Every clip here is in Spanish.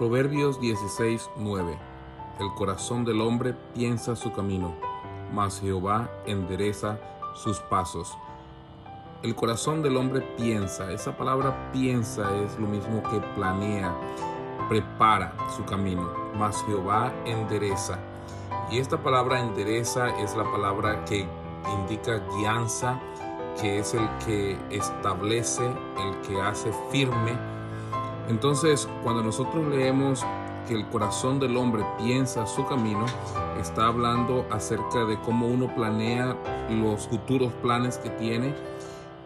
Proverbios 16, 9. El corazón del hombre piensa su camino, mas Jehová endereza sus pasos. El corazón del hombre piensa, esa palabra piensa es lo mismo que planea, prepara su camino, mas Jehová endereza. Y esta palabra endereza es la palabra que indica guianza, que es el que establece, el que hace firme. Entonces, cuando nosotros leemos que el corazón del hombre piensa su camino, está hablando acerca de cómo uno planea los futuros planes que tiene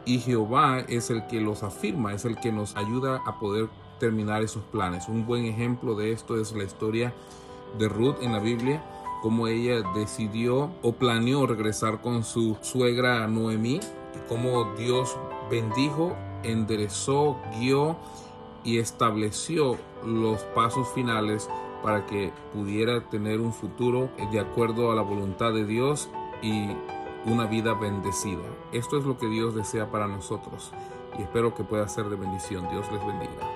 y Jehová es el que los afirma, es el que nos ayuda a poder terminar esos planes. Un buen ejemplo de esto es la historia de Ruth en la Biblia, cómo ella decidió o planeó regresar con su suegra Noemí, y cómo Dios bendijo, enderezó, guió y estableció los pasos finales para que pudiera tener un futuro de acuerdo a la voluntad de Dios y una vida bendecida. Esto es lo que Dios desea para nosotros y espero que pueda ser de bendición. Dios les bendiga.